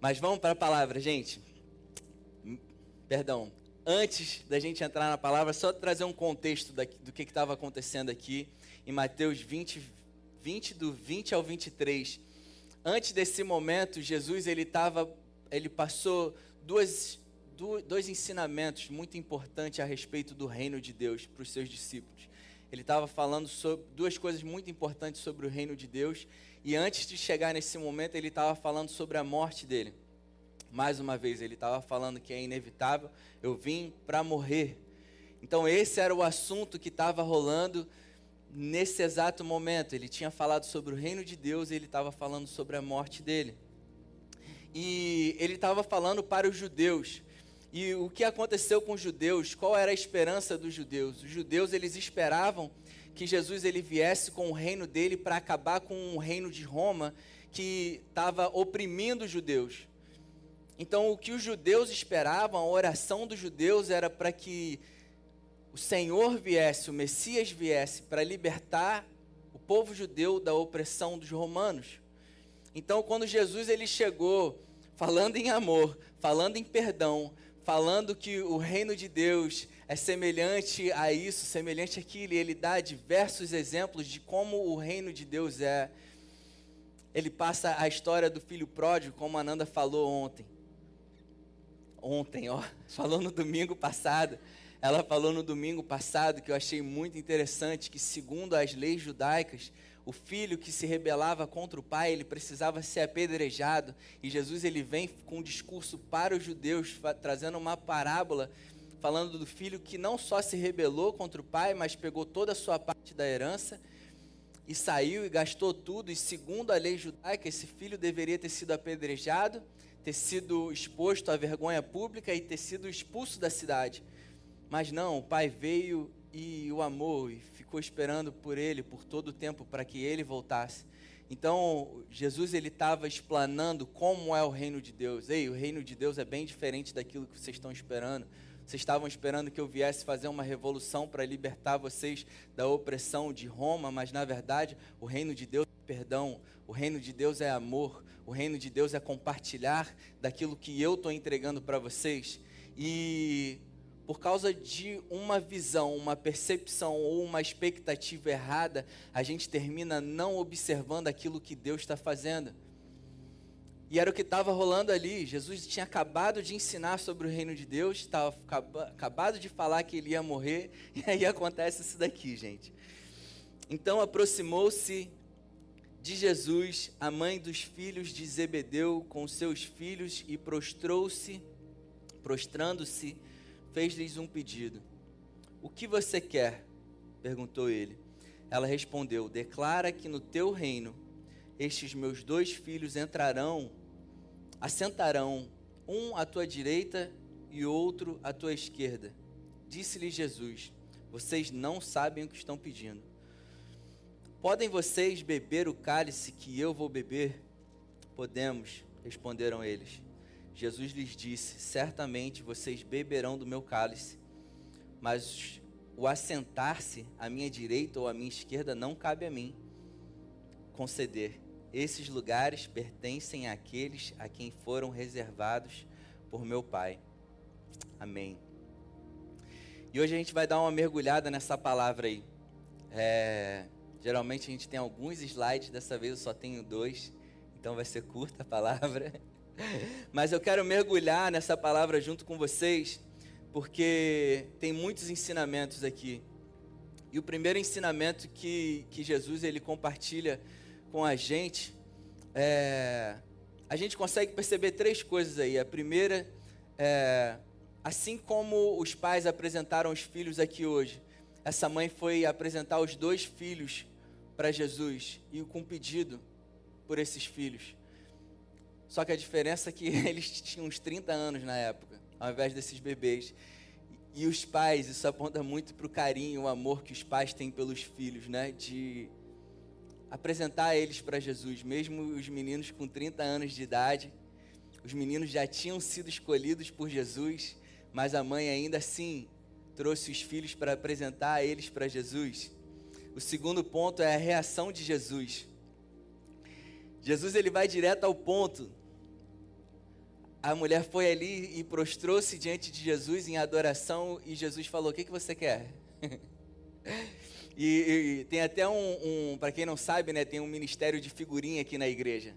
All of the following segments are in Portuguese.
Mas vamos para a palavra, gente. Perdão. Antes da gente entrar na palavra, só trazer um contexto do que estava acontecendo aqui em Mateus 20, 20, do 20 ao 23. Antes desse momento, Jesus ele tava, ele passou duas, dois ensinamentos muito importantes a respeito do reino de Deus para os seus discípulos. Ele estava falando sobre duas coisas muito importantes sobre o reino de Deus e antes de chegar nesse momento, ele estava falando sobre a morte dele. Mais uma vez, ele estava falando que é inevitável, eu vim para morrer. Então, esse era o assunto que estava rolando nesse exato momento. Ele tinha falado sobre o reino de Deus e ele estava falando sobre a morte dele. E ele estava falando para os judeus. E o que aconteceu com os judeus? Qual era a esperança dos judeus? Os judeus eles esperavam que Jesus ele viesse com o reino dele para acabar com o reino de Roma que estava oprimindo os judeus. Então, o que os judeus esperavam, a oração dos judeus era para que o Senhor viesse, o Messias viesse para libertar o povo judeu da opressão dos romanos. Então, quando Jesus ele chegou falando em amor, falando em perdão, falando que o reino de Deus é semelhante a isso, semelhante àquilo, e ele dá diversos exemplos de como o reino de Deus é. Ele passa a história do filho pródigo, como a Nanda falou ontem. Ontem, ó, falou no domingo passado. Ela falou no domingo passado que eu achei muito interessante que segundo as leis judaicas, o filho que se rebelava contra o pai, ele precisava ser apedrejado, e Jesus ele vem com um discurso para os judeus, trazendo uma parábola falando do filho que não só se rebelou contra o pai, mas pegou toda a sua parte da herança e saiu e gastou tudo. E segundo a lei judaica, esse filho deveria ter sido apedrejado, ter sido exposto à vergonha pública e ter sido expulso da cidade. Mas não, o pai veio e o amou e ficou esperando por ele por todo o tempo para que ele voltasse. Então, Jesus ele estava explanando como é o reino de Deus. Ei, o reino de Deus é bem diferente daquilo que vocês estão esperando. Vocês estavam esperando que eu viesse fazer uma revolução para libertar vocês da opressão de Roma, mas na verdade o reino de Deus é perdão, o reino de Deus é amor, o reino de Deus é compartilhar daquilo que eu estou entregando para vocês. E por causa de uma visão, uma percepção ou uma expectativa errada, a gente termina não observando aquilo que Deus está fazendo. E era o que estava rolando ali. Jesus tinha acabado de ensinar sobre o reino de Deus, estava acabado de falar que ele ia morrer, e aí acontece isso daqui, gente. Então aproximou-se de Jesus a mãe dos filhos de Zebedeu com seus filhos e prostrou-se, prostrando-se, fez-lhes um pedido. O que você quer? perguntou ele. Ela respondeu: Declara que no teu reino estes meus dois filhos entrarão assentarão um à tua direita e outro à tua esquerda. Disse-lhe Jesus: Vocês não sabem o que estão pedindo. Podem vocês beber o cálice que eu vou beber? Podemos, responderam eles. Jesus lhes disse: Certamente vocês beberão do meu cálice, mas o assentar-se à minha direita ou à minha esquerda não cabe a mim conceder. Esses lugares pertencem àqueles a quem foram reservados por meu Pai. Amém. E hoje a gente vai dar uma mergulhada nessa palavra aí. É, geralmente a gente tem alguns slides, dessa vez eu só tenho dois, então vai ser curta a palavra. Mas eu quero mergulhar nessa palavra junto com vocês, porque tem muitos ensinamentos aqui. E o primeiro ensinamento que, que Jesus ele compartilha com a gente, é, a gente consegue perceber três coisas aí. A primeira, é, assim como os pais apresentaram os filhos aqui hoje, essa mãe foi apresentar os dois filhos para Jesus e com pedido por esses filhos. Só que a diferença é que eles tinham uns 30 anos na época, ao invés desses bebês. E os pais, isso aponta muito para o carinho, o amor que os pais têm pelos filhos, né? De apresentar eles para Jesus, mesmo os meninos com 30 anos de idade. Os meninos já tinham sido escolhidos por Jesus, mas a mãe ainda assim trouxe os filhos para apresentar eles para Jesus. O segundo ponto é a reação de Jesus. Jesus ele vai direto ao ponto. A mulher foi ali e prostrou-se diante de Jesus em adoração e Jesus falou: O que, que você quer? e, e, tem até um, um para quem não sabe, né, tem um ministério de figurinha aqui na igreja.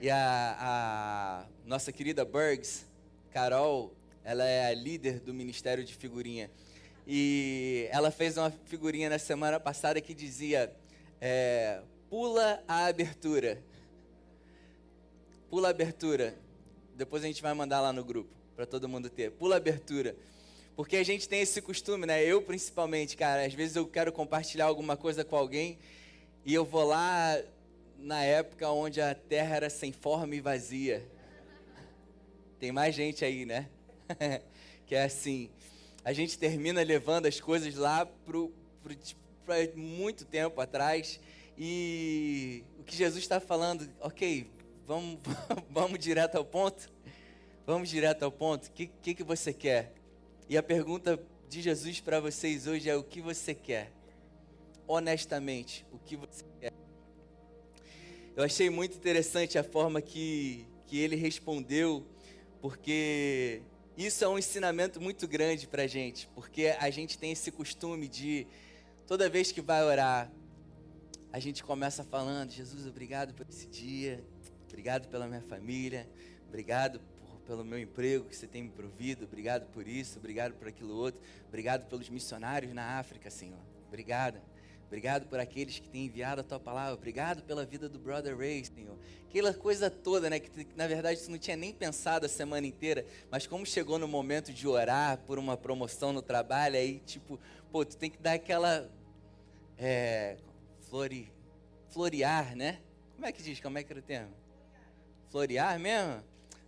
E a, a nossa querida Bergs, Carol, ela é a líder do ministério de figurinha. E ela fez uma figurinha na semana passada que dizia: é, Pula a abertura. Pula a abertura. Depois a gente vai mandar lá no grupo, para todo mundo ter. Pula abertura. Porque a gente tem esse costume, né? Eu principalmente, cara, às vezes eu quero compartilhar alguma coisa com alguém e eu vou lá na época onde a terra era sem forma e vazia. Tem mais gente aí, né? que é assim. A gente termina levando as coisas lá para tipo, muito tempo atrás. E o que Jesus está falando, ok, vamos, vamos direto ao ponto? Vamos direto ao ponto. O que, que, que você quer? E a pergunta de Jesus para vocês hoje é: o que você quer? Honestamente, o que você quer? Eu achei muito interessante a forma que, que ele respondeu, porque isso é um ensinamento muito grande para a gente, porque a gente tem esse costume de, toda vez que vai orar, a gente começa falando: Jesus, obrigado por esse dia, obrigado pela minha família, obrigado por, pelo meu emprego que você tem me provido, obrigado por isso, obrigado por aquilo outro, obrigado pelos missionários na África, Senhor, obrigado. Obrigado por aqueles que têm enviado a tua palavra. Obrigado pela vida do Brother Ray, Senhor. Aquela coisa toda, né? Que na verdade tu não tinha nem pensado a semana inteira, mas como chegou no momento de orar por uma promoção no trabalho, aí tipo, pô, tu tem que dar aquela. É, flori, florear, né? Como é que diz? Como é que era o termo? Florear mesmo?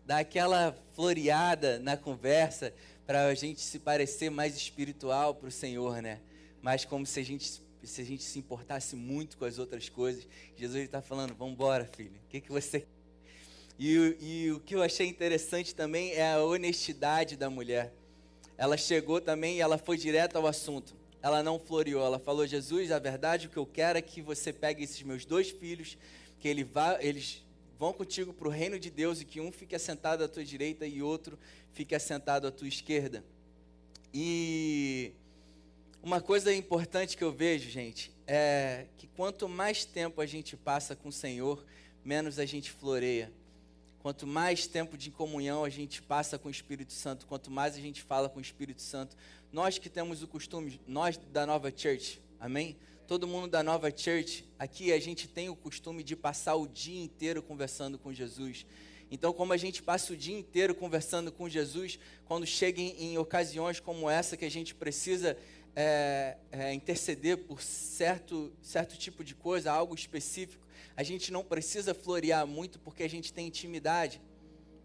Dar aquela floreada na conversa para a gente se parecer mais espiritual para o Senhor, né? Mas como se a gente se a gente se importasse muito com as outras coisas. Jesus está falando, vamos embora, filho. O que, que você... E, e o que eu achei interessante também é a honestidade da mulher. Ela chegou também e ela foi direto ao assunto. Ela não floreou, ela falou, Jesus, a verdade, o que eu quero é que você pegue esses meus dois filhos, que ele vá, eles vão contigo para o reino de Deus e que um fique assentado à tua direita e outro fique assentado à tua esquerda. E uma coisa importante que eu vejo, gente, é que quanto mais tempo a gente passa com o Senhor, menos a gente floreia. Quanto mais tempo de comunhão a gente passa com o Espírito Santo, quanto mais a gente fala com o Espírito Santo, nós que temos o costume, nós da Nova Church, amém? Todo mundo da Nova Church, aqui a gente tem o costume de passar o dia inteiro conversando com Jesus. Então, como a gente passa o dia inteiro conversando com Jesus, quando chega em, em ocasiões como essa que a gente precisa é, é, interceder por certo, certo tipo de coisa, algo específico, a gente não precisa florear muito porque a gente tem intimidade.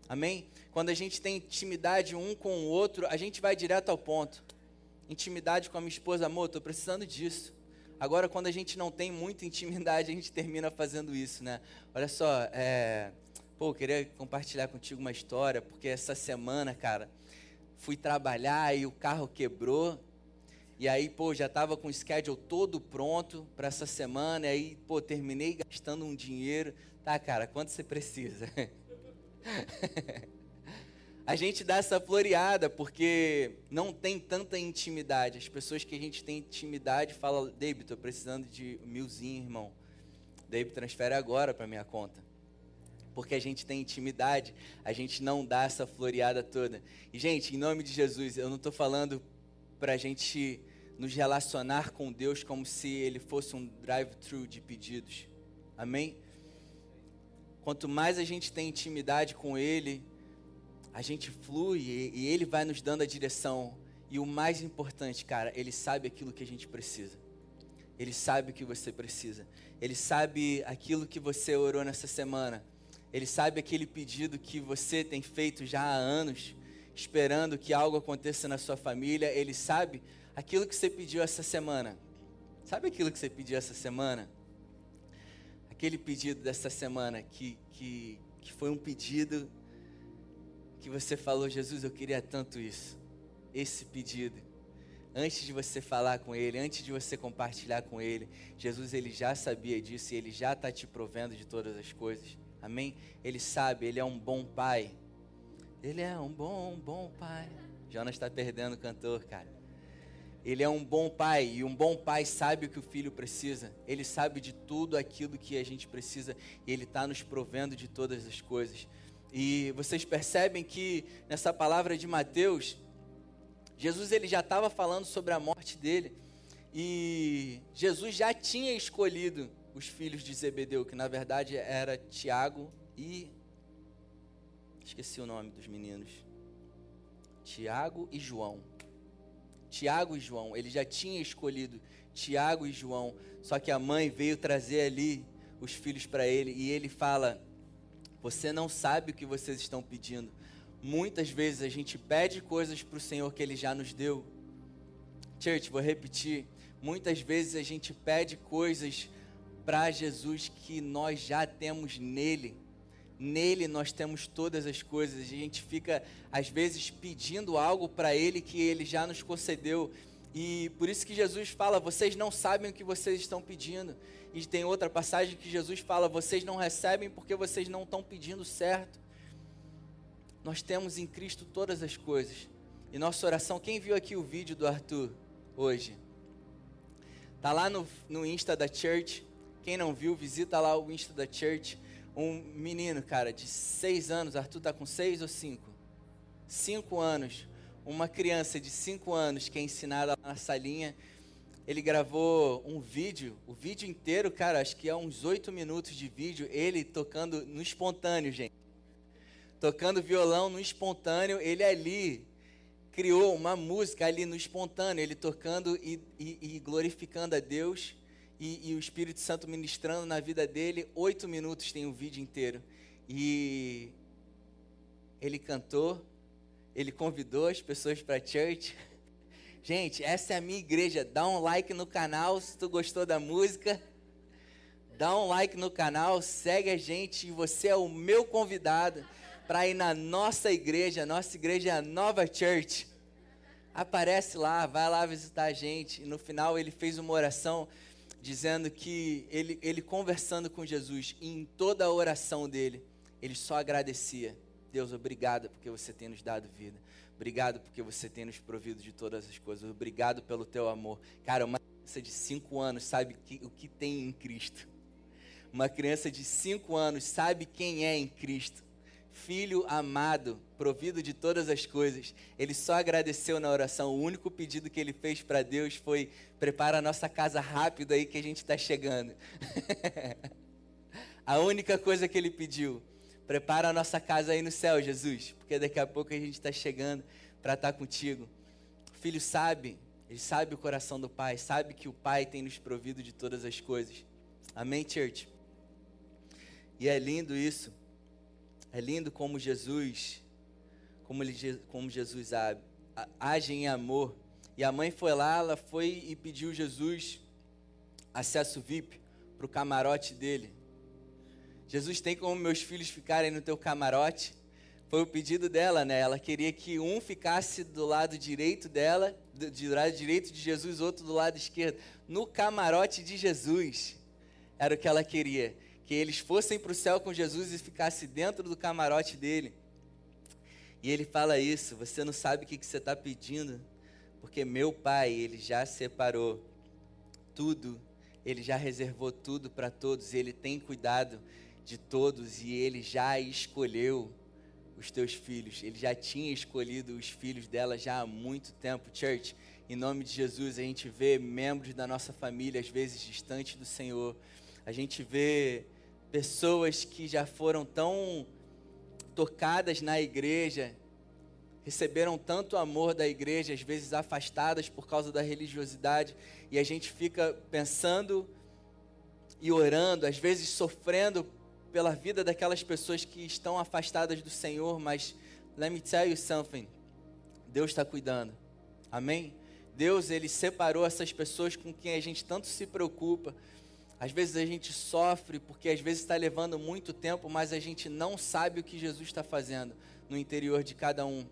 Amém? Quando a gente tem intimidade um com o outro, a gente vai direto ao ponto. Intimidade com a minha esposa, amor, estou precisando disso. Agora, quando a gente não tem muita intimidade, a gente termina fazendo isso, né? Olha só, é... pô, eu queria compartilhar contigo uma história, porque essa semana, cara, fui trabalhar e o carro quebrou e aí, pô, já estava com o schedule todo pronto para essa semana. E aí, pô, terminei gastando um dinheiro. Tá, cara, quanto você precisa? a gente dá essa floreada porque não tem tanta intimidade. As pessoas que a gente tem intimidade falam, David, estou precisando de milzinho, irmão. David, transfere agora para minha conta. Porque a gente tem intimidade, a gente não dá essa floreada toda. E, gente, em nome de Jesus, eu não estou falando para a gente nos relacionar com Deus como se Ele fosse um drive-thru de pedidos. Amém? Quanto mais a gente tem intimidade com Ele, a gente flui e Ele vai nos dando a direção. E o mais importante, cara, Ele sabe aquilo que a gente precisa. Ele sabe o que você precisa. Ele sabe aquilo que você orou nessa semana. Ele sabe aquele pedido que você tem feito já há anos, esperando que algo aconteça na sua família. Ele sabe aquilo que você pediu essa semana. Sabe aquilo que você pediu essa semana? Aquele pedido dessa semana que, que, que foi um pedido que você falou, Jesus, eu queria tanto isso. Esse pedido. Antes de você falar com Ele, antes de você compartilhar com Ele, Jesus ele já sabia disso e Ele já está te provendo de todas as coisas. Amém? Ele sabe, Ele é um bom Pai. Ele é um bom, bom pai. Jonas está perdendo o cantor, cara. Ele é um bom pai e um bom pai sabe o que o filho precisa. Ele sabe de tudo aquilo que a gente precisa e ele está nos provendo de todas as coisas. E vocês percebem que nessa palavra de Mateus, Jesus ele já estava falando sobre a morte dele e Jesus já tinha escolhido os filhos de Zebedeu, que na verdade era Tiago e esqueci o nome dos meninos. Tiago e João. Tiago e João, ele já tinha escolhido Tiago e João, só que a mãe veio trazer ali os filhos para ele e ele fala: Você não sabe o que vocês estão pedindo. Muitas vezes a gente pede coisas para o Senhor que ele já nos deu. Church, vou repetir. Muitas vezes a gente pede coisas para Jesus que nós já temos nele. Nele nós temos todas as coisas. A gente fica, às vezes, pedindo algo para Ele que Ele já nos concedeu. E por isso que Jesus fala: vocês não sabem o que vocês estão pedindo. E tem outra passagem que Jesus fala: vocês não recebem porque vocês não estão pedindo certo. Nós temos em Cristo todas as coisas. E nossa oração, quem viu aqui o vídeo do Arthur hoje? Tá lá no, no Insta da Church. Quem não viu, visita lá o Insta da Church um menino, cara, de seis anos, Arthur tá com seis ou cinco? Cinco anos. Uma criança de cinco anos que é ensinada na salinha. Ele gravou um vídeo, o vídeo inteiro, cara, acho que é uns oito minutos de vídeo, ele tocando no espontâneo, gente. Tocando violão no espontâneo, ele ali criou uma música ali no espontâneo, ele tocando e, e, e glorificando a Deus e, e, o Espírito Santo ministrando na vida dele. Oito minutos tem o vídeo inteiro. E ele cantou, ele convidou as pessoas para a church. Gente, essa é a minha igreja. Dá um like no canal se tu gostou da música. Dá um like no canal, segue a gente e você é o meu convidado para ir na nossa igreja. Nossa igreja é a Nova Church. Aparece lá, vai lá visitar a gente. E no final ele fez uma oração dizendo que ele, ele conversando com Jesus, e em toda a oração dele, ele só agradecia. Deus, obrigado porque você tem nos dado vida. Obrigado porque você tem nos provido de todas as coisas. Obrigado pelo teu amor. Cara, uma criança de 5 anos sabe que, o que tem em Cristo. Uma criança de 5 anos sabe quem é em Cristo filho amado, provido de todas as coisas. Ele só agradeceu na oração. O único pedido que ele fez para Deus foi: prepara a nossa casa rápido aí que a gente está chegando. a única coisa que ele pediu: prepara a nossa casa aí no céu, Jesus, porque daqui a pouco a gente está chegando para estar tá contigo. O filho sabe, ele sabe o coração do pai, sabe que o pai tem nos provido de todas as coisas. Amém, church? E é lindo isso. É lindo como Jesus, como, ele, como Jesus age em amor. E a mãe foi lá, ela foi e pediu Jesus acesso VIP para o camarote dele. Jesus tem como meus filhos ficarem no teu camarote? Foi o pedido dela, né? Ela queria que um ficasse do lado direito dela, do, do lado direito de Jesus, outro do lado esquerdo, no camarote de Jesus. Era o que ela queria que eles fossem para o céu com Jesus e ficasse dentro do camarote dele. E ele fala isso, você não sabe o que, que você está pedindo, porque meu pai, ele já separou tudo, ele já reservou tudo para todos, ele tem cuidado de todos e ele já escolheu os teus filhos, ele já tinha escolhido os filhos dela já há muito tempo. Church, em nome de Jesus, a gente vê membros da nossa família, às vezes distantes do Senhor, a gente vê pessoas que já foram tão tocadas na igreja, receberam tanto amor da igreja, às vezes afastadas por causa da religiosidade, e a gente fica pensando e orando, às vezes sofrendo pela vida daquelas pessoas que estão afastadas do Senhor, mas let me tell you something. Deus está cuidando. Amém? Deus, ele separou essas pessoas com quem a gente tanto se preocupa, às vezes a gente sofre porque às vezes está levando muito tempo, mas a gente não sabe o que Jesus está fazendo no interior de cada um.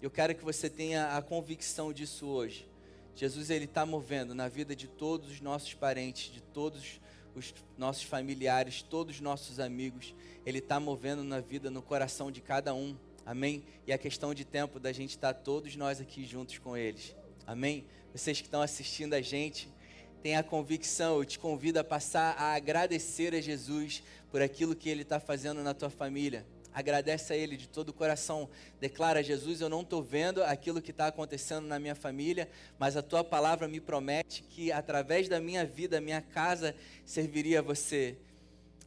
Eu quero que você tenha a convicção disso hoje. Jesus ele está movendo na vida de todos os nossos parentes, de todos os nossos familiares, todos os nossos amigos. Ele está movendo na vida, no coração de cada um. Amém? E a questão de tempo da gente estar todos nós aqui juntos com eles. Amém? Vocês que estão assistindo a gente, tenha a convicção, eu te convido a passar a agradecer a Jesus por aquilo que Ele está fazendo na tua família. Agradece a Ele de todo o coração. Declara, Jesus, eu não estou vendo aquilo que está acontecendo na minha família, mas a tua palavra me promete que através da minha vida, minha casa serviria a você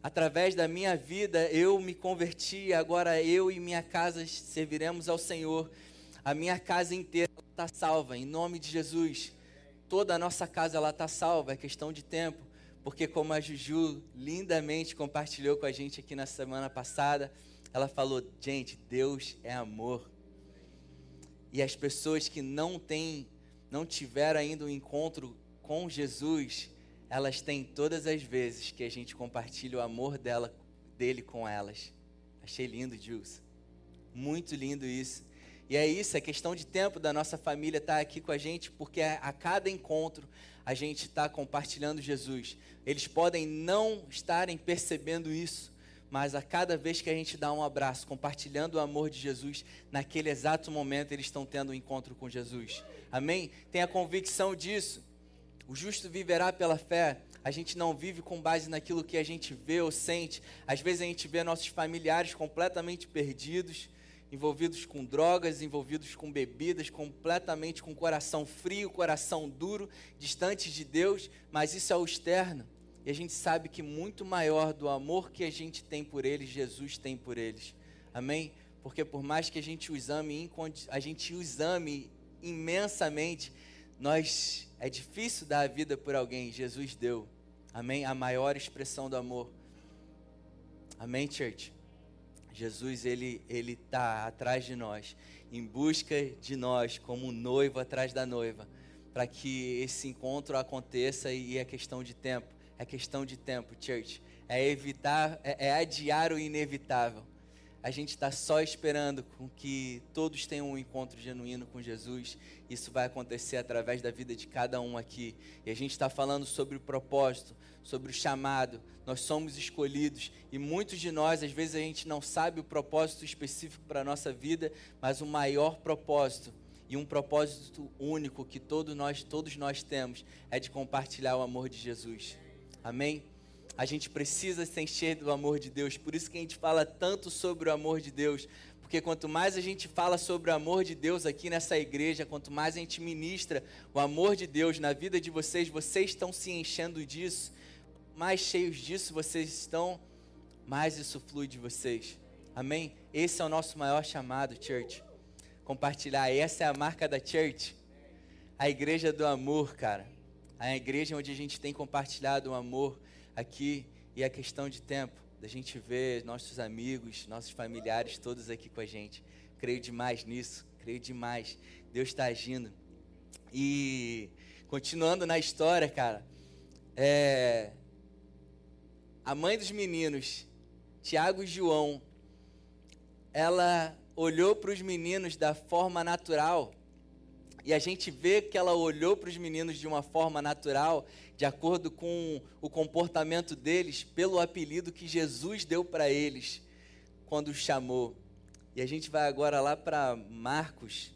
através da minha vida eu me converti, agora eu e minha casa serviremos ao Senhor. A minha casa inteira está salva, em nome de Jesus. Toda a nossa casa ela está salva, é questão de tempo, porque como a Juju lindamente compartilhou com a gente aqui na semana passada, ela falou: gente, Deus é amor. E as pessoas que não têm, não tiveram ainda um encontro com Jesus, elas têm todas as vezes que a gente compartilha o amor dela, dele com elas. Achei lindo, Jules. Muito lindo isso. E é isso, é questão de tempo da nossa família estar aqui com a gente, porque a, cada encontro a gente está compartilhando Jesus. Eles podem não estarem percebendo isso, mas a cada vez que a gente dá um abraço, compartilhando o amor de Jesus, naquele exato momento eles estão tendo um encontro com Jesus. Amém? Tenha convicção disso. O justo viverá pela fé. A gente não vive com base naquilo que a gente vê ou sente. Às vezes a gente vê nossos familiares completamente perdidos, envolvidos com drogas, envolvidos com bebidas, completamente com coração frio, coração duro, distantes de Deus, mas isso é o externo. E a gente sabe que muito maior do amor que a gente tem por eles, Jesus tem por eles. Amém? Porque por mais que a gente os ame, a gente os ame imensamente, nós é difícil dar a vida por alguém, Jesus deu. Amém? A maior expressão do amor. Amém, church? Jesus, ele ele tá atrás de nós, em busca de nós, como noivo atrás da noiva, para que esse encontro aconteça e é questão de tempo. É questão de tempo, church. É evitar, é, é adiar o inevitável a gente está só esperando com que todos tenham um encontro genuíno com Jesus. Isso vai acontecer através da vida de cada um aqui. E a gente está falando sobre o propósito, sobre o chamado. Nós somos escolhidos e muitos de nós, às vezes, a gente não sabe o propósito específico para a nossa vida, mas o maior propósito e um propósito único que nós, todos nós temos é de compartilhar o amor de Jesus. Amém? A gente precisa se encher do amor de Deus. Por isso que a gente fala tanto sobre o amor de Deus. Porque quanto mais a gente fala sobre o amor de Deus aqui nessa igreja, quanto mais a gente ministra o amor de Deus na vida de vocês, vocês estão se enchendo disso. Mais cheios disso vocês estão, mais isso flui de vocês. Amém? Esse é o nosso maior chamado, church. Compartilhar. Essa é a marca da church. A igreja do amor, cara. A igreja onde a gente tem compartilhado o amor aqui e é questão de tempo da gente ver nossos amigos, nossos familiares todos aqui com a gente. Creio demais nisso, creio demais. Deus está agindo. E continuando na história, cara, é, a mãe dos meninos, Tiago e João, ela olhou para os meninos da forma natural e a gente vê que ela olhou para os meninos de uma forma natural, de acordo com o comportamento deles, pelo apelido que Jesus deu para eles quando os chamou. E a gente vai agora lá para Marcos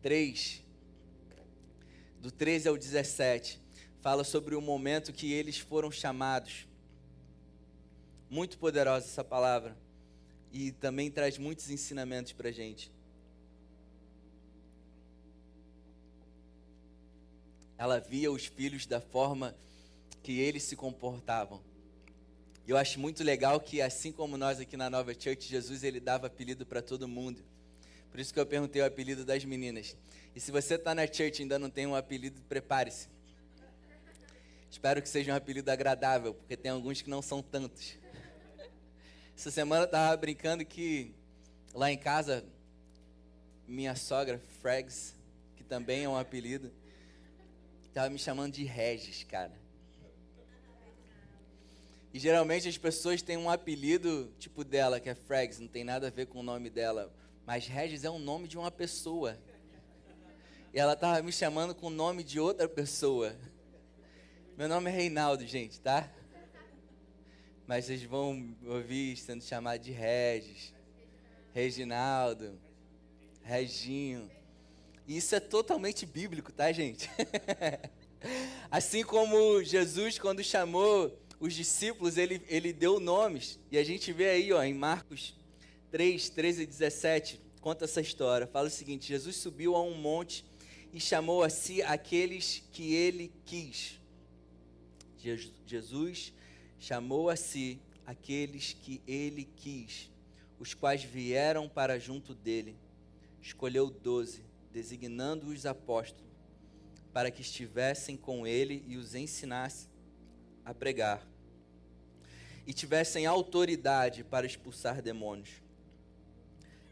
3, do 13 ao 17. Fala sobre o momento que eles foram chamados. Muito poderosa essa palavra. E também traz muitos ensinamentos para a gente. Ela via os filhos da forma que eles se comportavam. E eu acho muito legal que, assim como nós aqui na Nova Church, Jesus ele dava apelido para todo mundo. Por isso que eu perguntei o apelido das meninas. E se você está na church e ainda não tem um apelido, prepare-se. Espero que seja um apelido agradável, porque tem alguns que não são tantos. Essa semana eu estava brincando que lá em casa, minha sogra, Frags, que também é um apelido, Tava me chamando de Regis, cara. E geralmente as pessoas têm um apelido tipo dela, que é Frags, não tem nada a ver com o nome dela. Mas Regis é o nome de uma pessoa. E ela tava me chamando com o nome de outra pessoa. Meu nome é Reinaldo, gente, tá? Mas vocês vão ouvir sendo chamado de Regis. Reginaldo, Reginho. Isso é totalmente bíblico, tá, gente? assim como Jesus, quando chamou os discípulos, ele, ele deu nomes. E a gente vê aí, ó, em Marcos 3, 13 e 17, conta essa história. Fala o seguinte: Jesus subiu a um monte e chamou a si aqueles que ele quis. Jesus chamou a si aqueles que ele quis, os quais vieram para junto dele. Escolheu doze, designando os apóstolos, para que estivessem com ele e os ensinasse a pregar, e tivessem autoridade para expulsar demônios.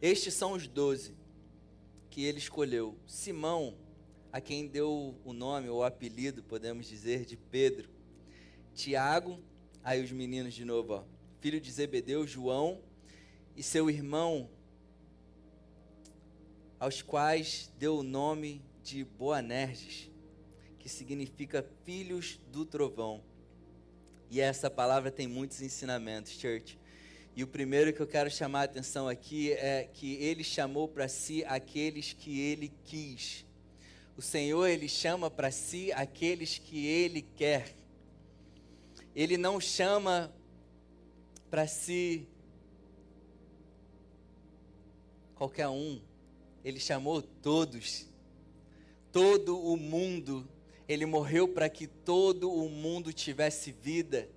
Estes são os doze que ele escolheu: Simão, a quem deu o nome ou apelido, podemos dizer, de Pedro, Tiago, aí os meninos de novo, ó, filho de Zebedeu, João e seu irmão, aos quais deu o nome de Boanerges, que significa filhos do trovão. E essa palavra tem muitos ensinamentos, church. E o primeiro que eu quero chamar a atenção aqui é que ele chamou para si aqueles que ele quis. O Senhor, ele chama para si aqueles que ele quer. Ele não chama para si qualquer um. Ele chamou todos. Todo o mundo. Ele morreu para que todo o mundo tivesse vida.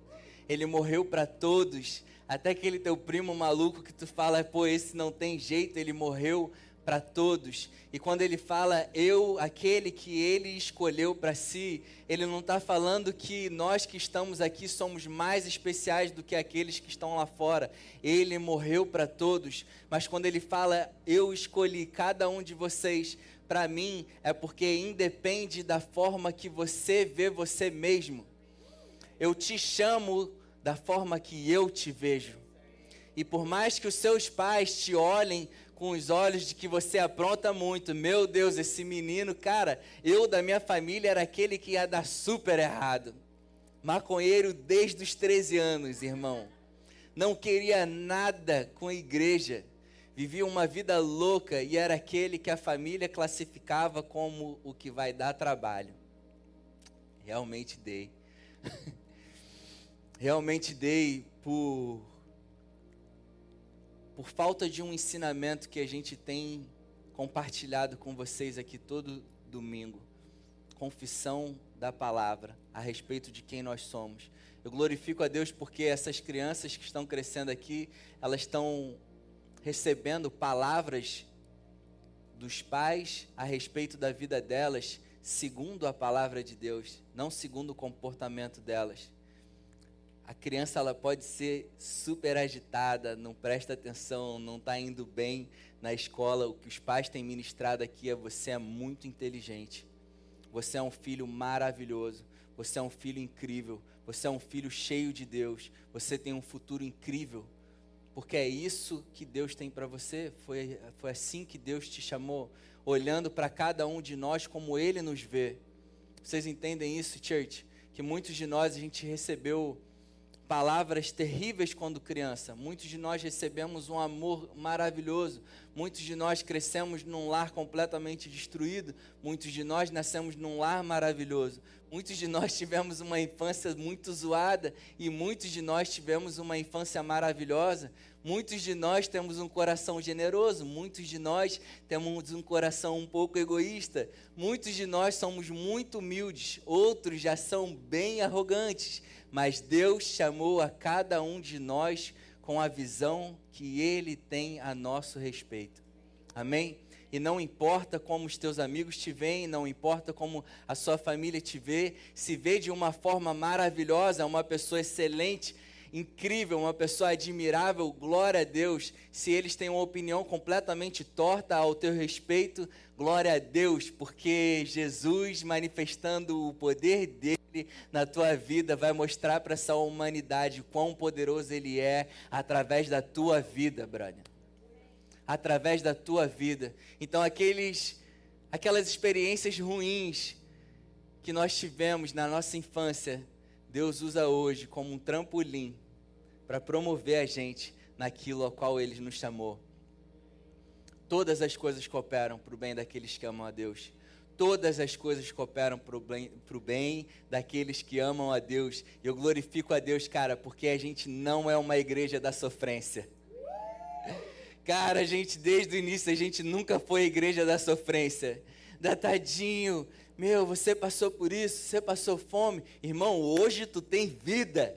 Ele morreu para todos. Até aquele teu primo maluco que tu fala, pô, esse não tem jeito, ele morreu para todos. E quando ele fala eu, aquele que ele escolheu para si, ele não está falando que nós que estamos aqui somos mais especiais do que aqueles que estão lá fora. Ele morreu para todos. Mas quando ele fala eu escolhi cada um de vocês para mim, é porque independe da forma que você vê você mesmo. Eu te chamo da forma que eu te vejo. E por mais que os seus pais te olhem com os olhos de que você apronta muito. Meu Deus, esse menino, cara, eu da minha família era aquele que ia dar super errado. Maconheiro desde os 13 anos, irmão. Não queria nada com a igreja. Vivia uma vida louca e era aquele que a família classificava como o que vai dar trabalho. Realmente dei. Realmente dei por por falta de um ensinamento que a gente tem compartilhado com vocês aqui todo domingo. Confissão da palavra a respeito de quem nós somos. Eu glorifico a Deus porque essas crianças que estão crescendo aqui, elas estão recebendo palavras dos pais a respeito da vida delas, segundo a palavra de Deus, não segundo o comportamento delas. A criança ela pode ser super agitada, não presta atenção, não está indo bem na escola. O que os pais têm ministrado aqui é você é muito inteligente. Você é um filho maravilhoso. Você é um filho incrível. Você é um filho cheio de Deus. Você tem um futuro incrível. Porque é isso que Deus tem para você. Foi, foi assim que Deus te chamou. Olhando para cada um de nós como Ele nos vê. Vocês entendem isso, church? Que muitos de nós a gente recebeu palavras terríveis quando criança. Muitos de nós recebemos um amor maravilhoso. Muitos de nós crescemos num lar completamente destruído. Muitos de nós nascemos num lar maravilhoso. Muitos de nós tivemos uma infância muito zoada e muitos de nós tivemos uma infância maravilhosa. Muitos de nós temos um coração generoso, muitos de nós temos um coração um pouco egoísta, muitos de nós somos muito humildes, outros já são bem arrogantes mas Deus chamou a cada um de nós com a visão que Ele tem a nosso respeito. Amém? E não importa como os teus amigos te veem, não importa como a sua família te vê, se vê de uma forma maravilhosa, uma pessoa excelente, incrível, uma pessoa admirável, glória a Deus. Se eles têm uma opinião completamente torta ao teu respeito, glória a Deus, porque Jesus manifestando o poder dele na tua vida vai mostrar para essa humanidade quão poderoso Ele é através da tua vida, brother. Através da tua vida. Então, aqueles, aquelas experiências ruins que nós tivemos na nossa infância, Deus usa hoje como um trampolim para promover a gente naquilo ao qual Ele nos chamou. Todas as coisas cooperam para o bem daqueles que amam a Deus. Todas as coisas cooperam para o bem, bem daqueles que amam a Deus. E eu glorifico a Deus, cara, porque a gente não é uma igreja da sofrência. Cara, a gente, desde o início, a gente nunca foi igreja da sofrência. Da tadinho, meu, você passou por isso, você passou fome. Irmão, hoje tu tem vida.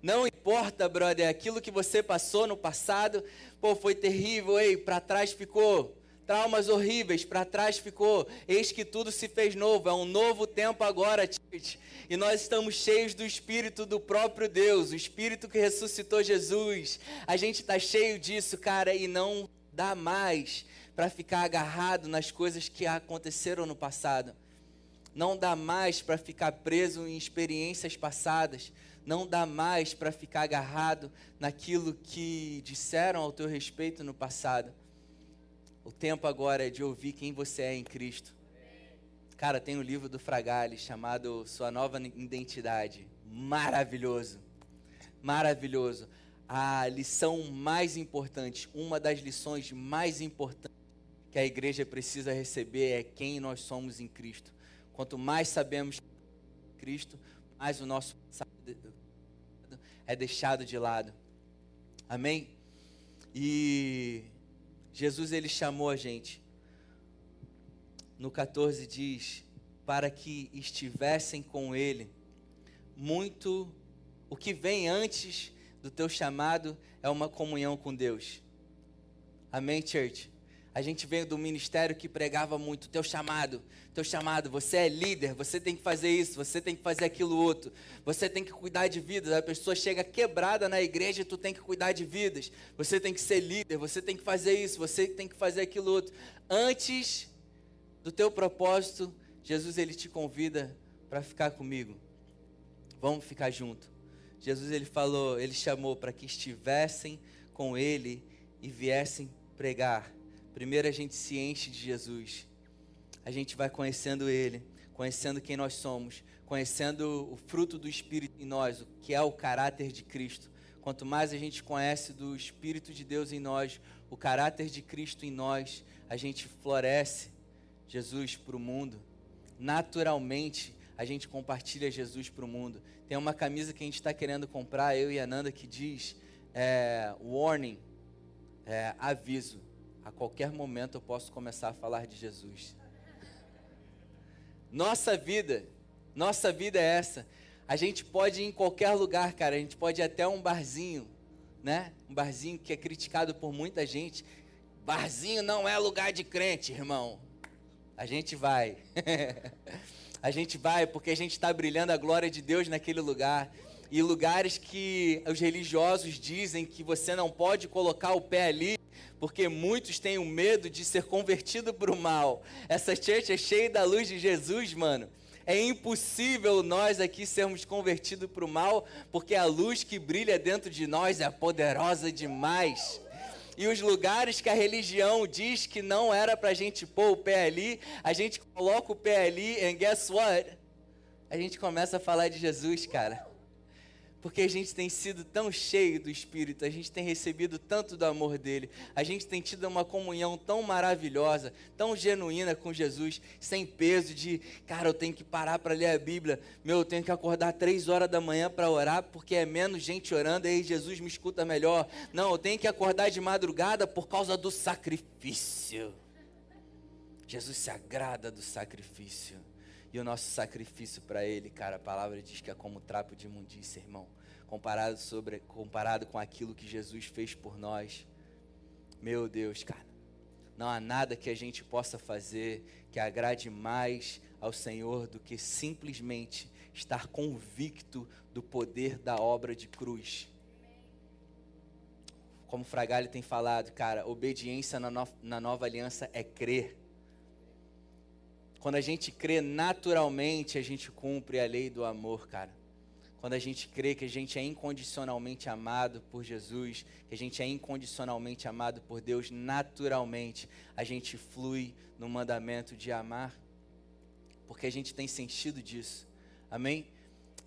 Não importa, brother, aquilo que você passou no passado, pô, foi terrível, ei, para trás ficou. Traumas horríveis, para trás ficou. Eis que tudo se fez novo, é um novo tempo agora, tite. E nós estamos cheios do Espírito do próprio Deus, o Espírito que ressuscitou Jesus. A gente está cheio disso, cara, e não dá mais para ficar agarrado nas coisas que aconteceram no passado. Não dá mais para ficar preso em experiências passadas não dá mais para ficar agarrado naquilo que disseram ao teu respeito no passado. O tempo agora é de ouvir quem você é em Cristo. Cara, tem um livro do Fragale chamado Sua Nova Identidade. Maravilhoso. Maravilhoso. A lição mais importante, uma das lições mais importantes que a igreja precisa receber é quem nós somos em Cristo. Quanto mais sabemos Cristo, mais o nosso passado é deixado de lado. Amém? E Jesus ele chamou a gente. No 14 diz: para que estivessem com ele. Muito o que vem antes do teu chamado é uma comunhão com Deus. Amém, church? A gente veio do ministério que pregava muito, teu chamado, teu chamado, você é líder, você tem que fazer isso, você tem que fazer aquilo outro, você tem que cuidar de vidas. A pessoa chega quebrada na igreja tu tem que cuidar de vidas. Você tem que ser líder, você tem que fazer isso, você tem que fazer aquilo outro. Antes do teu propósito, Jesus ele te convida para ficar comigo. Vamos ficar junto. Jesus ele falou, ele chamou para que estivessem com ele e viessem pregar. Primeiro a gente se enche de Jesus. A gente vai conhecendo Ele, conhecendo quem nós somos, conhecendo o fruto do Espírito em nós, o que é o caráter de Cristo. Quanto mais a gente conhece do Espírito de Deus em nós, o caráter de Cristo em nós, a gente floresce Jesus para o mundo. Naturalmente, a gente compartilha Jesus para o mundo. Tem uma camisa que a gente está querendo comprar, eu e a Nanda, que diz é, warning, é, aviso a qualquer momento eu posso começar a falar de Jesus. Nossa vida, nossa vida é essa. A gente pode ir em qualquer lugar, cara. A gente pode ir até um barzinho, né? Um barzinho que é criticado por muita gente. Barzinho não é lugar de crente, irmão. A gente vai. a gente vai porque a gente está brilhando a glória de Deus naquele lugar. E lugares que os religiosos dizem que você não pode colocar o pé ali, porque muitos têm o medo de ser convertido para o mal. Essa church é cheia da luz de Jesus, mano. É impossível nós aqui sermos convertidos para o mal, porque a luz que brilha dentro de nós é poderosa demais. E os lugares que a religião diz que não era para a gente pôr o pé ali, a gente coloca o pé ali, and guess what? A gente começa a falar de Jesus, cara porque a gente tem sido tão cheio do Espírito, a gente tem recebido tanto do amor dele, a gente tem tido uma comunhão tão maravilhosa, tão genuína com Jesus, sem peso de, cara, eu tenho que parar para ler a Bíblia, meu, eu tenho que acordar três horas da manhã para orar, porque é menos gente orando, aí Jesus me escuta melhor. Não, eu tenho que acordar de madrugada por causa do sacrifício. Jesus se agrada do sacrifício. E o nosso sacrifício para Ele, cara, a palavra diz que é como trapo de imundícia, irmão. Comparado, sobre, comparado com aquilo que Jesus fez por nós. Meu Deus, cara. Não há nada que a gente possa fazer que agrade mais ao Senhor do que simplesmente estar convicto do poder da obra de cruz. Como Fragalho tem falado, cara, obediência na, no, na nova aliança é crer. Quando a gente crê naturalmente, a gente cumpre a lei do amor, cara. Quando a gente crê que a gente é incondicionalmente amado por Jesus, que a gente é incondicionalmente amado por Deus, naturalmente a gente flui no mandamento de amar, porque a gente tem sentido disso. Amém?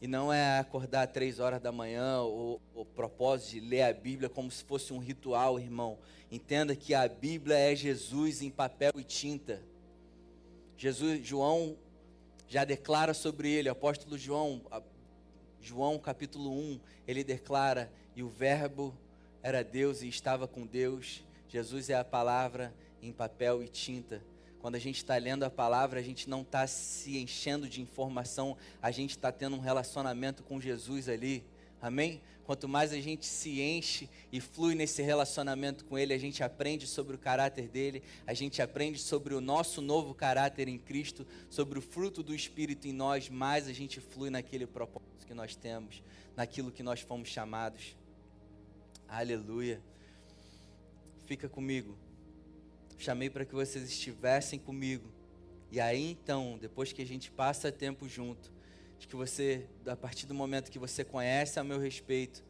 E não é acordar três horas da manhã ou o propósito de ler a Bíblia como se fosse um ritual, irmão. Entenda que a Bíblia é Jesus em papel e tinta. Jesus, João já declara sobre ele, o apóstolo João, João capítulo 1, ele declara: "E o verbo era Deus e estava com Deus". Jesus é a palavra em papel e tinta. Quando a gente está lendo a palavra, a gente não está se enchendo de informação, a gente está tendo um relacionamento com Jesus ali. Amém? Quanto mais a gente se enche e flui nesse relacionamento com Ele, a gente aprende sobre o caráter dele, a gente aprende sobre o nosso novo caráter em Cristo, sobre o fruto do Espírito em nós, mais a gente flui naquele propósito que nós temos, naquilo que nós fomos chamados. Aleluia. Fica comigo chamei para que vocês estivessem comigo. E aí então, depois que a gente passa tempo junto, de que você, a partir do momento que você conhece a meu respeito,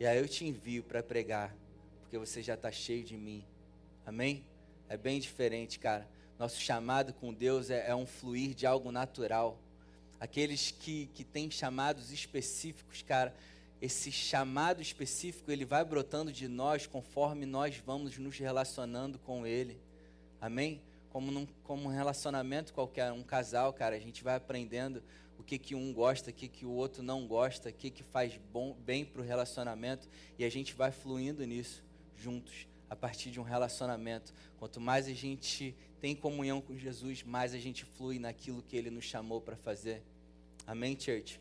e aí eu te envio para pregar, porque você já está cheio de mim. Amém? É bem diferente, cara. Nosso chamado com Deus é, é um fluir de algo natural. Aqueles que, que têm chamados específicos, cara, esse chamado específico, ele vai brotando de nós conforme nós vamos nos relacionando com ele. Amém? Como, num, como um relacionamento qualquer, um casal, cara, a gente vai aprendendo o que, que um gosta, o que, que o outro não gosta, o que, que faz bom, bem para o relacionamento, e a gente vai fluindo nisso juntos, a partir de um relacionamento. Quanto mais a gente tem comunhão com Jesus, mais a gente flui naquilo que ele nos chamou para fazer. Amém, church?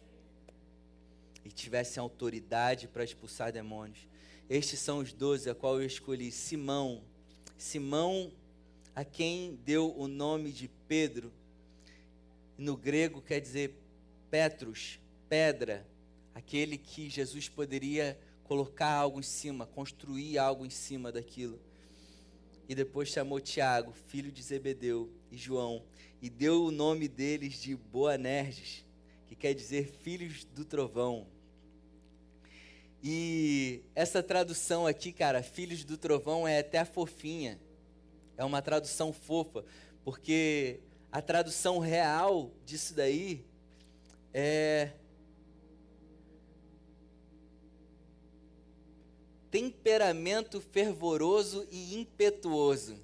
e tivessem autoridade para expulsar demônios. Estes são os doze a qual eu escolhi: Simão, Simão, a quem deu o nome de Pedro. No grego quer dizer Petrus, pedra, aquele que Jesus poderia colocar algo em cima, construir algo em cima daquilo. E depois chamou Tiago, filho de Zebedeu, e João, e deu o nome deles de Boanerges, que quer dizer filhos do trovão. E essa tradução aqui, cara, Filhos do Trovão, é até fofinha. É uma tradução fofa, porque a tradução real disso daí é. Temperamento fervoroso e impetuoso.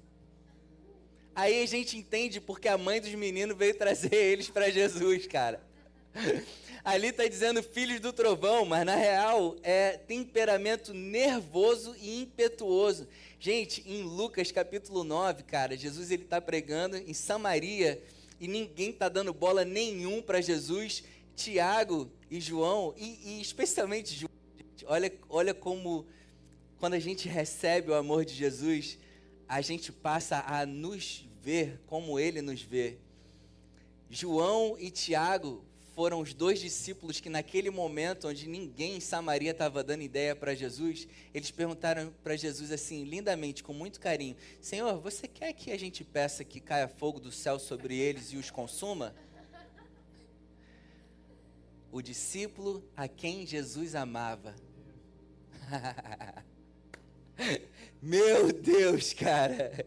Aí a gente entende porque a mãe dos meninos veio trazer eles para Jesus, cara. Ali está dizendo filhos do trovão, mas na real é temperamento nervoso e impetuoso. Gente, em Lucas capítulo 9, cara, Jesus ele está pregando em Samaria e ninguém está dando bola nenhum para Jesus. Tiago e João, e, e especialmente João, gente, olha, olha como quando a gente recebe o amor de Jesus, a gente passa a nos ver como ele nos vê. João e Tiago foram os dois discípulos que, naquele momento onde ninguém em Samaria estava dando ideia para Jesus, eles perguntaram para Jesus assim, lindamente, com muito carinho: Senhor, você quer que a gente peça que caia fogo do céu sobre eles e os consuma? O discípulo a quem Jesus amava. Meu Deus, cara!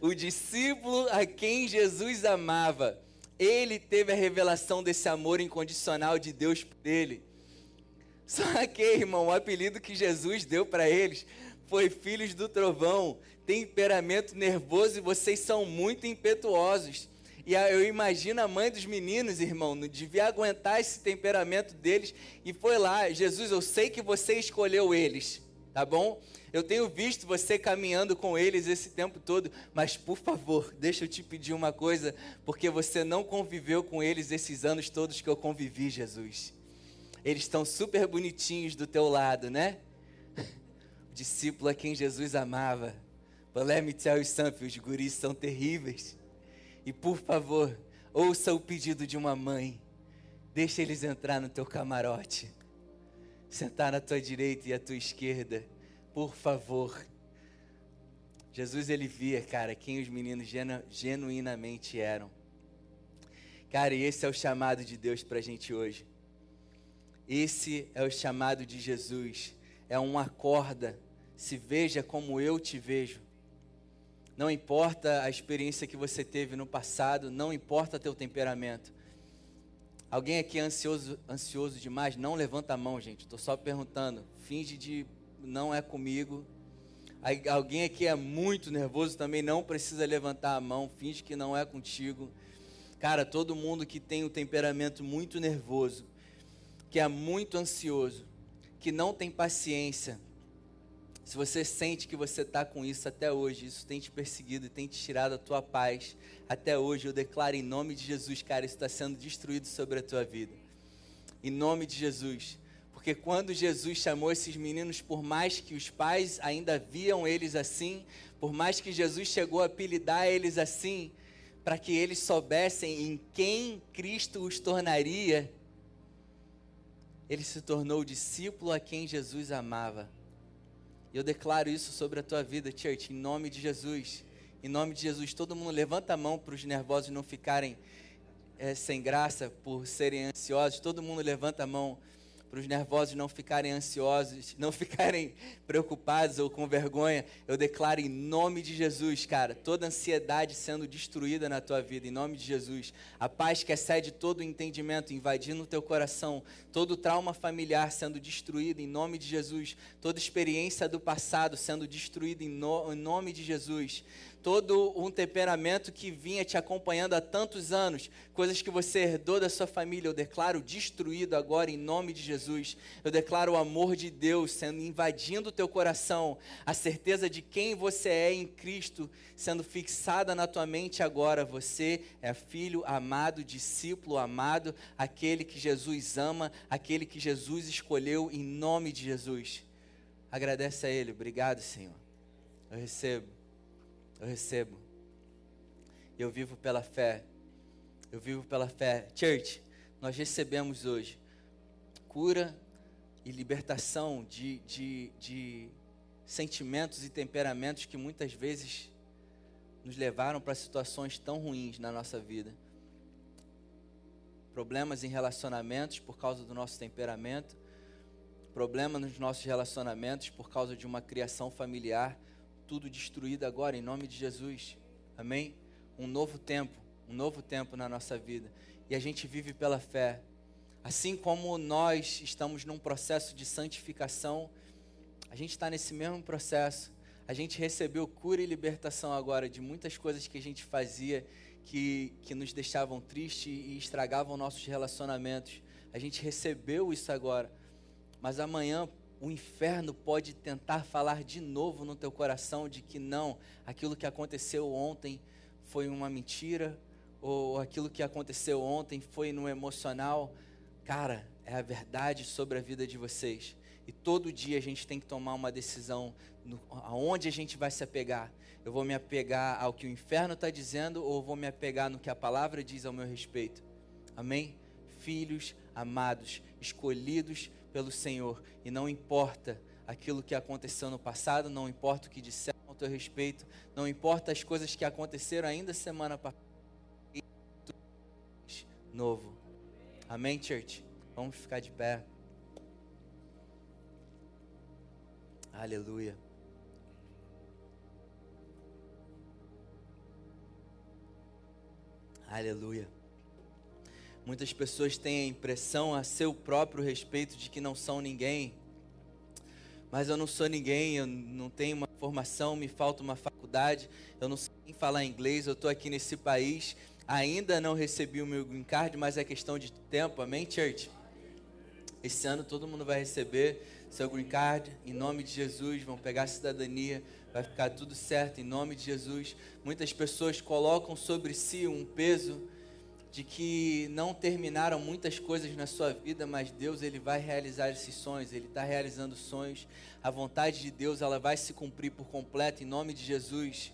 O discípulo a quem Jesus amava ele teve a revelação desse amor incondicional de Deus por ele. Só que, irmão, o apelido que Jesus deu para eles foi filhos do trovão, temperamento nervoso e vocês são muito impetuosos. E eu imagino a mãe dos meninos, irmão, não devia aguentar esse temperamento deles e foi lá, Jesus, eu sei que você escolheu eles, tá bom? Eu tenho visto você caminhando com eles esse tempo todo, mas por favor, deixa eu te pedir uma coisa, porque você não conviveu com eles esses anos todos que eu convivi, Jesus. Eles estão super bonitinhos do teu lado, né? O discípulo a quem Jesus amava. But let me tell you something, os guris são terríveis. E por favor, ouça o pedido de uma mãe. Deixa eles entrar no teu camarote. Sentar na tua direita e à tua esquerda por favor. Jesus ele via, cara, quem os meninos genu, genuinamente eram. Cara, e esse é o chamado de Deus para a gente hoje. Esse é o chamado de Jesus. É um acorda. Se veja como eu te vejo. Não importa a experiência que você teve no passado, não importa teu temperamento. Alguém aqui é ansioso, ansioso demais? Não levanta a mão, gente. Estou só perguntando. Finge de não é comigo. Alguém aqui é muito nervoso também, não precisa levantar a mão. Finge que não é contigo. Cara, todo mundo que tem um temperamento muito nervoso, que é muito ansioso, que não tem paciência, se você sente que você está com isso até hoje, isso tem te perseguido e tem te tirado a tua paz, até hoje eu declaro em nome de Jesus, cara, isso está sendo destruído sobre a tua vida. Em nome de Jesus. Porque quando Jesus chamou esses meninos, por mais que os pais ainda viam eles assim, por mais que Jesus chegou a apelidar eles assim, para que eles soubessem em quem Cristo os tornaria, ele se tornou o discípulo a quem Jesus amava. E eu declaro isso sobre a tua vida, church, em nome de Jesus. Em nome de Jesus, todo mundo levanta a mão para os nervosos não ficarem é, sem graça por serem ansiosos. Todo mundo levanta a mão para os nervosos não ficarem ansiosos, não ficarem preocupados ou com vergonha, eu declaro em nome de Jesus, cara, toda ansiedade sendo destruída na tua vida, em nome de Jesus. A paz que excede todo o entendimento invadindo o teu coração, todo trauma familiar sendo destruído em nome de Jesus, toda experiência do passado sendo destruída em, no, em nome de Jesus todo um temperamento que vinha te acompanhando há tantos anos, coisas que você herdou da sua família, eu declaro destruído agora em nome de Jesus. Eu declaro o amor de Deus sendo invadindo o teu coração, a certeza de quem você é em Cristo sendo fixada na tua mente agora. Você é filho amado, discípulo amado, aquele que Jesus ama, aquele que Jesus escolheu em nome de Jesus. Agradece a Ele, obrigado, Senhor. Eu recebo. Eu recebo. Eu vivo pela fé. Eu vivo pela fé. Church, nós recebemos hoje cura e libertação de, de, de sentimentos e temperamentos que muitas vezes nos levaram para situações tão ruins na nossa vida. Problemas em relacionamentos por causa do nosso temperamento, problema nos nossos relacionamentos por causa de uma criação familiar tudo destruído agora, em nome de Jesus. Amém? Um novo tempo, um novo tempo na nossa vida. E a gente vive pela fé. Assim como nós estamos num processo de santificação, a gente está nesse mesmo processo. A gente recebeu cura e libertação agora de muitas coisas que a gente fazia que, que nos deixavam tristes e estragavam nossos relacionamentos. A gente recebeu isso agora. Mas amanhã o inferno pode tentar falar de novo no teu coração de que não, aquilo que aconteceu ontem foi uma mentira, ou aquilo que aconteceu ontem foi no emocional. Cara, é a verdade sobre a vida de vocês. E todo dia a gente tem que tomar uma decisão no, aonde a gente vai se apegar. Eu vou me apegar ao que o inferno está dizendo ou vou me apegar no que a palavra diz ao meu respeito. Amém? Filhos amados, escolhidos pelo Senhor. E não importa aquilo que aconteceu no passado, não importa o que disseram ao teu respeito, não importa as coisas que aconteceram ainda semana passada. Novo. Amém, church? Vamos ficar de pé. Aleluia. Aleluia. Muitas pessoas têm a impressão a seu próprio respeito de que não são ninguém. Mas eu não sou ninguém, eu não tenho uma formação, me falta uma faculdade, eu não sei falar inglês, eu estou aqui nesse país, ainda não recebi o meu green card, mas é questão de tempo, amém, church? Esse ano todo mundo vai receber seu green card, em nome de Jesus, vão pegar a cidadania, vai ficar tudo certo, em nome de Jesus. Muitas pessoas colocam sobre si um peso de que não terminaram muitas coisas na sua vida, mas Deus ele vai realizar esses sonhos, Ele está realizando sonhos. A vontade de Deus ela vai se cumprir por completo em nome de Jesus.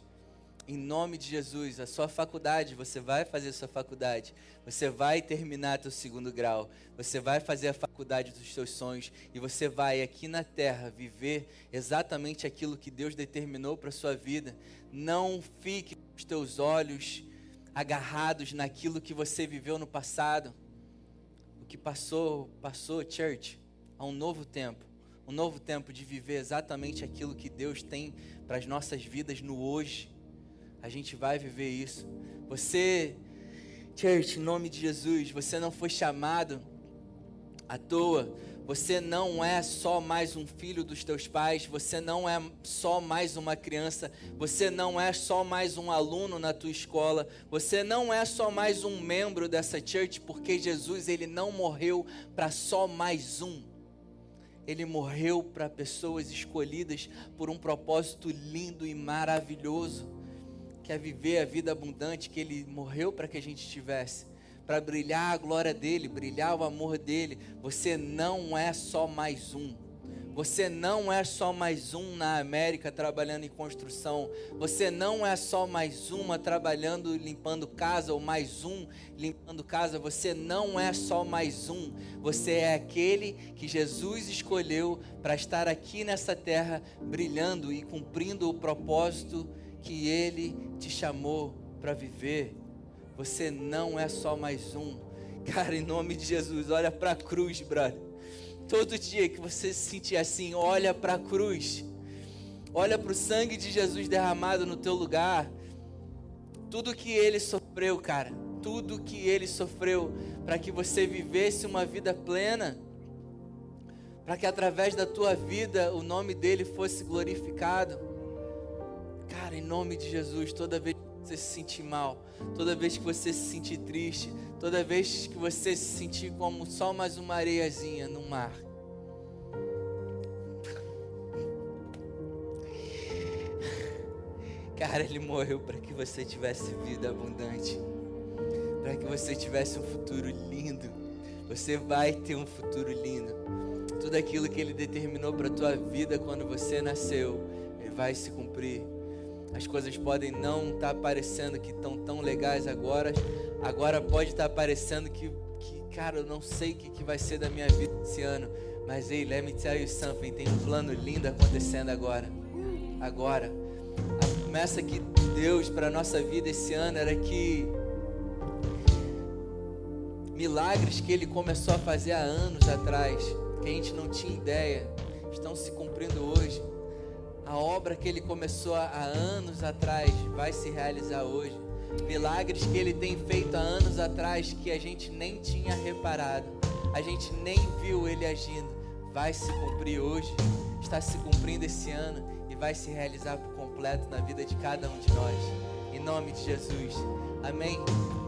Em nome de Jesus, a sua faculdade, você vai fazer a sua faculdade, você vai terminar teu segundo grau, você vai fazer a faculdade dos seus sonhos e você vai aqui na terra viver exatamente aquilo que Deus determinou para sua vida. Não fique com os teus olhos agarrados naquilo que você viveu no passado. O que passou, passou, church, a um novo tempo. Um novo tempo de viver exatamente aquilo que Deus tem para as nossas vidas no hoje. A gente vai viver isso. Você Church, em nome de Jesus, você não foi chamado à toa. Você não é só mais um filho dos teus pais, você não é só mais uma criança, você não é só mais um aluno na tua escola, você não é só mais um membro dessa church, porque Jesus ele não morreu para só mais um. Ele morreu para pessoas escolhidas por um propósito lindo e maravilhoso, que é viver a vida abundante que ele morreu para que a gente tivesse para brilhar a glória dele, brilhar o amor dele. Você não é só mais um. Você não é só mais um na América trabalhando em construção. Você não é só mais uma trabalhando limpando casa ou mais um limpando casa. Você não é só mais um. Você é aquele que Jesus escolheu para estar aqui nessa terra brilhando e cumprindo o propósito que ele te chamou para viver. Você não é só mais um. Cara, em nome de Jesus, olha para a cruz, brother. Todo dia que você se sentir assim, olha para a cruz. Olha para o sangue de Jesus derramado no teu lugar. Tudo que ele sofreu, cara. Tudo que ele sofreu para que você vivesse uma vida plena. Para que através da tua vida o nome dele fosse glorificado. Cara, em nome de Jesus, toda vez você se sentir mal, toda vez que você se sentir triste, toda vez que você se sentir como só mais uma areiazinha no mar. Cara, ele morreu para que você tivesse vida abundante, para que você tivesse um futuro lindo. Você vai ter um futuro lindo. Tudo aquilo que ele determinou para tua vida quando você nasceu, ele vai se cumprir. As coisas podem não estar tá parecendo que estão tão legais agora. Agora pode estar tá parecendo que, que, cara, eu não sei o que, que vai ser da minha vida esse ano. Mas ei, let me tell you something. Tem um plano lindo acontecendo agora. Agora. A promessa que Deus para nossa vida esse ano era que milagres que Ele começou a fazer há anos atrás, que a gente não tinha ideia, estão se cumprindo hoje. A obra que ele começou há anos atrás vai se realizar hoje. Milagres que ele tem feito há anos atrás que a gente nem tinha reparado, a gente nem viu ele agindo, vai se cumprir hoje, está se cumprindo esse ano e vai se realizar por completo na vida de cada um de nós. Em nome de Jesus. Amém.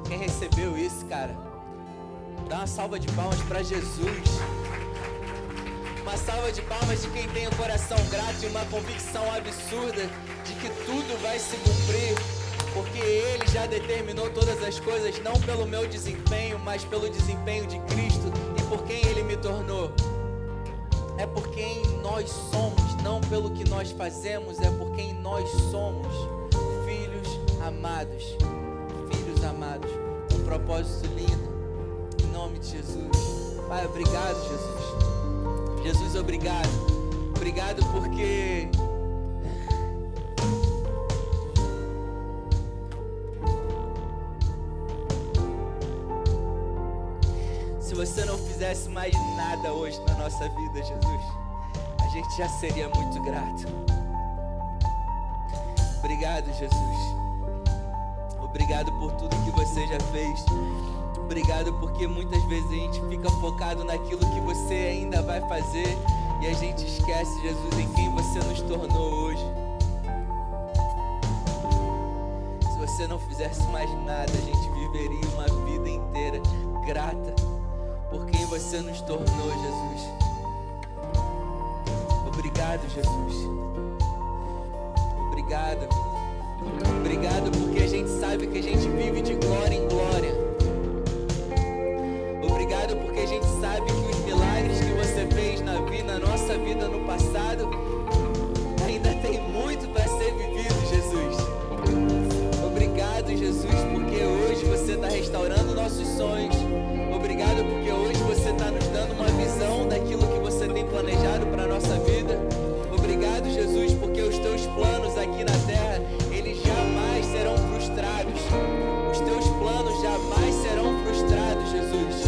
Quem recebeu isso, cara? Dá uma salva de palmas para Jesus. Uma salva de palmas de quem tem o coração grato e uma convicção absurda de que tudo vai se cumprir, porque Ele já determinou todas as coisas, não pelo meu desempenho, mas pelo desempenho de Cristo e por quem Ele me tornou. É por quem nós somos, não pelo que nós fazemos, é por quem nós somos. Filhos amados, filhos amados, um propósito lindo, em nome de Jesus. Pai, obrigado, Jesus. Jesus, obrigado. Obrigado porque se você não fizesse mais nada hoje na nossa vida, Jesus, a gente já seria muito grato. Obrigado, Jesus. Obrigado por tudo que você já fez. Obrigado porque muitas vezes a gente fica focado naquilo que você ainda vai fazer e a gente esquece, Jesus, em quem você nos tornou hoje. Se você não fizesse mais nada, a gente viveria uma vida inteira grata por quem você nos tornou, Jesus. Obrigado, Jesus. Obrigado. Obrigado porque a gente sabe que a gente vive de glória em glória sabe que os milagres que você fez na, vida, na nossa vida no passado ainda tem muito para ser vivido, Jesus. Obrigado, Jesus, porque hoje você está restaurando nossos sonhos.